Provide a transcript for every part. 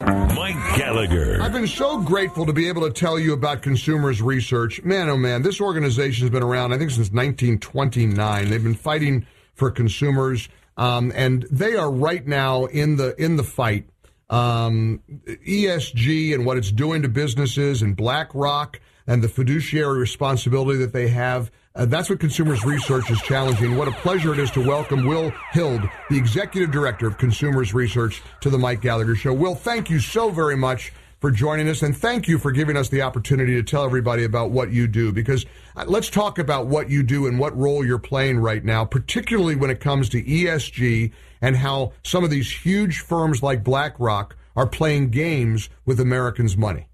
Mike Gallagher. I've been so grateful to be able to tell you about consumers research. Man, oh man, this organization has been around, I think, since 1929. They've been fighting for consumers, um, and they are right now in the in the fight. Um, ESG and what it's doing to businesses and BlackRock and the fiduciary responsibility that they have. Uh, that's what Consumers Research is challenging. What a pleasure it is to welcome Will Hild, the Executive Director of Consumers Research, to the Mike Gallagher Show. Will, thank you so very much for joining us, and thank you for giving us the opportunity to tell everybody about what you do. Because uh, let's talk about what you do and what role you're playing right now, particularly when it comes to ESG and how some of these huge firms like BlackRock are playing games with Americans' money.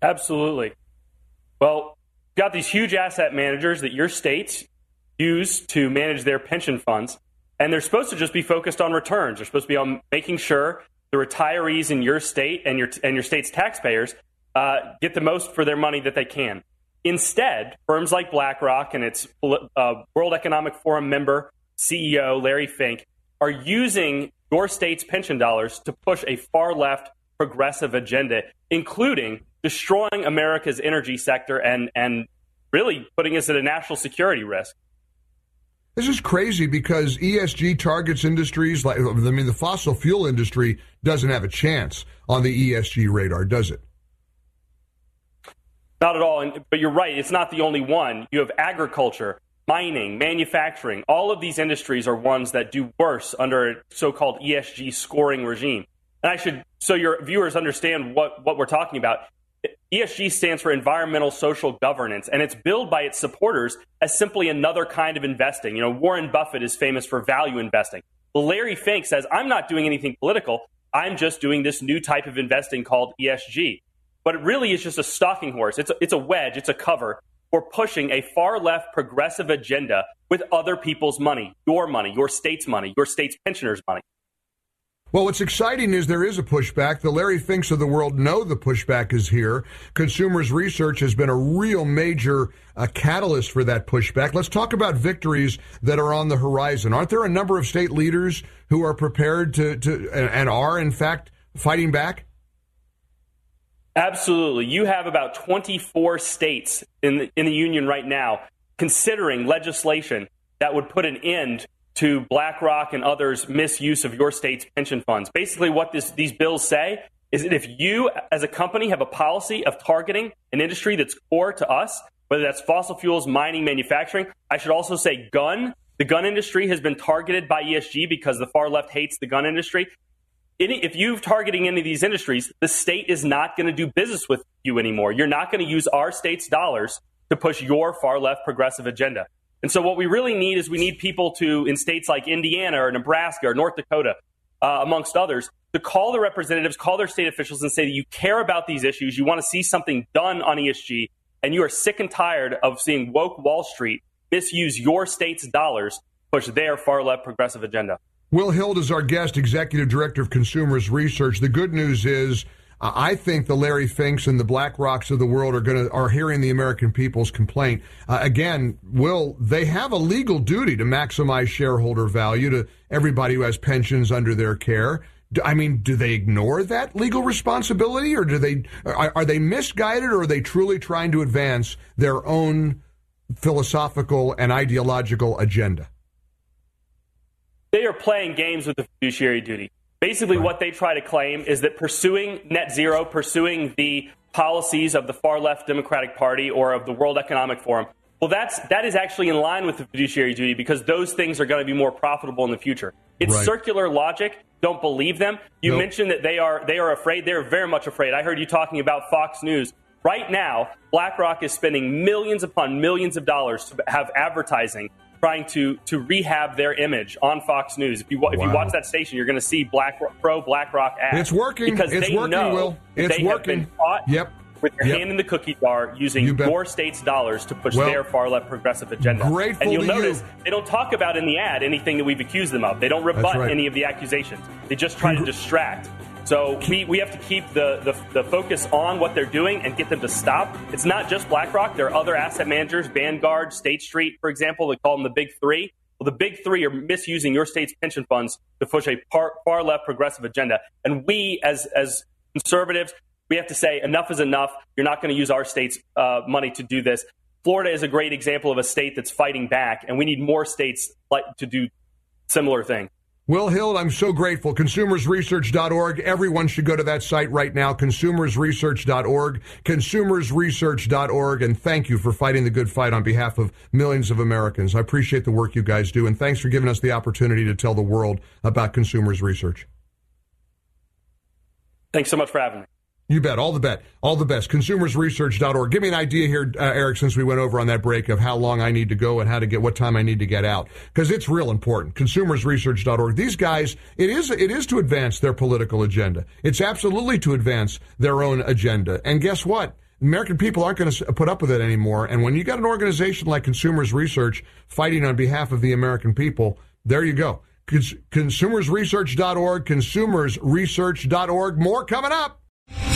Absolutely. Well, you've got these huge asset managers that your states use to manage their pension funds, and they're supposed to just be focused on returns. They're supposed to be on making sure the retirees in your state and your and your state's taxpayers uh, get the most for their money that they can. Instead, firms like BlackRock and its uh, World Economic Forum member CEO Larry Fink are using your state's pension dollars to push a far left progressive agenda, including destroying America's energy sector and, and really putting us at a national security risk. This is crazy because ESG targets industries like, I mean, the fossil fuel industry doesn't have a chance on the ESG radar, does it? Not at all. But you're right. It's not the only one. You have agriculture, mining, manufacturing. All of these industries are ones that do worse under a so called ESG scoring regime. And I should, so your viewers understand what, what we're talking about. ESG stands for environmental social governance, and it's billed by its supporters as simply another kind of investing. You know, Warren Buffett is famous for value investing. Larry Fink says, I'm not doing anything political. I'm just doing this new type of investing called ESG. But it really is just a stalking horse. It's a, it's a wedge, it's a cover for pushing a far left progressive agenda with other people's money, your money, your state's money, your state's pensioners' money. Well, what's exciting is there is a pushback. The Larry Finks of the world know the pushback is here. Consumers research has been a real major uh, catalyst for that pushback. Let's talk about victories that are on the horizon. Aren't there a number of state leaders who are prepared to, to and are, in fact, fighting back? Absolutely. You have about 24 states in the, in the union right now considering legislation that would put an end to BlackRock and others' misuse of your state's pension funds. Basically, what this, these bills say is that if you, as a company, have a policy of targeting an industry that's core to us, whether that's fossil fuels, mining, manufacturing, I should also say gun. The gun industry has been targeted by ESG because the far left hates the gun industry. If you're targeting any of these industries, the state is not going to do business with you anymore. You're not going to use our state's dollars to push your far left progressive agenda. And so, what we really need is we need people to, in states like Indiana or Nebraska or North Dakota, uh, amongst others, to call their representatives, call their state officials, and say that you care about these issues, you want to see something done on ESG, and you are sick and tired of seeing woke Wall Street misuse your state's dollars push their far left progressive agenda. Will Hild is our guest, Executive Director of Consumers Research. The good news is uh, I think the Larry Finks and the BlackRocks of the world are going to are hearing the American people's complaint. Uh, again, will they have a legal duty to maximize shareholder value to everybody who has pensions under their care? I mean, do they ignore that legal responsibility, or do they are, are they misguided, or are they truly trying to advance their own philosophical and ideological agenda? They are playing games with the fiduciary duty. Basically, right. what they try to claim is that pursuing net zero, pursuing the policies of the far left Democratic Party or of the World Economic Forum, well, that's that is actually in line with the fiduciary duty because those things are going to be more profitable in the future. It's right. circular logic. Don't believe them. You nope. mentioned that they are they are afraid. They're very much afraid. I heard you talking about Fox News. Right now, BlackRock is spending millions upon millions of dollars to have advertising trying to to rehab their image on Fox News. If you if you watch that station, you're going to see Black pro BlackRock ads. It's working. because It's they working, know Will. It's they have been caught Yep. with their Yep. hand in the cookie jar using You your state's dollars to push Well, their far left progressive agenda. grateful and you'll to you. notice they don't talk about in the ad anything that we've accused them of. They don't rebut right. any of the accusations. They just try to distract. So we, we have to keep the, the, the focus on what they're doing and get them to stop. It's not just BlackRock. There are other asset managers, Vanguard, State Street, for example. They call them the big three. Well, the big three are misusing your state's pension funds to push a par, far left progressive agenda. And we, as, as conservatives, we have to say enough is enough. You're not going to use our state's uh, money to do this. Florida is a great example of a state that's fighting back, and we need more states like to do similar things. Will Hild, I'm so grateful. Consumersresearch.org. Everyone should go to that site right now. Consumersresearch.org. Consumersresearch.org. And thank you for fighting the good fight on behalf of millions of Americans. I appreciate the work you guys do. And thanks for giving us the opportunity to tell the world about consumers research. Thanks so much for having me. You bet. All the bet. All the best. Consumersresearch.org. Give me an idea here, uh, Eric, since we went over on that break of how long I need to go and how to get, what time I need to get out. Because it's real important. Consumersresearch.org. These guys, it is, it is to advance their political agenda. It's absolutely to advance their own agenda. And guess what? American people aren't going to put up with it anymore. And when you got an organization like Consumers Research fighting on behalf of the American people, there you go. Cons- consumersresearch.org, consumersresearch.org. More coming up.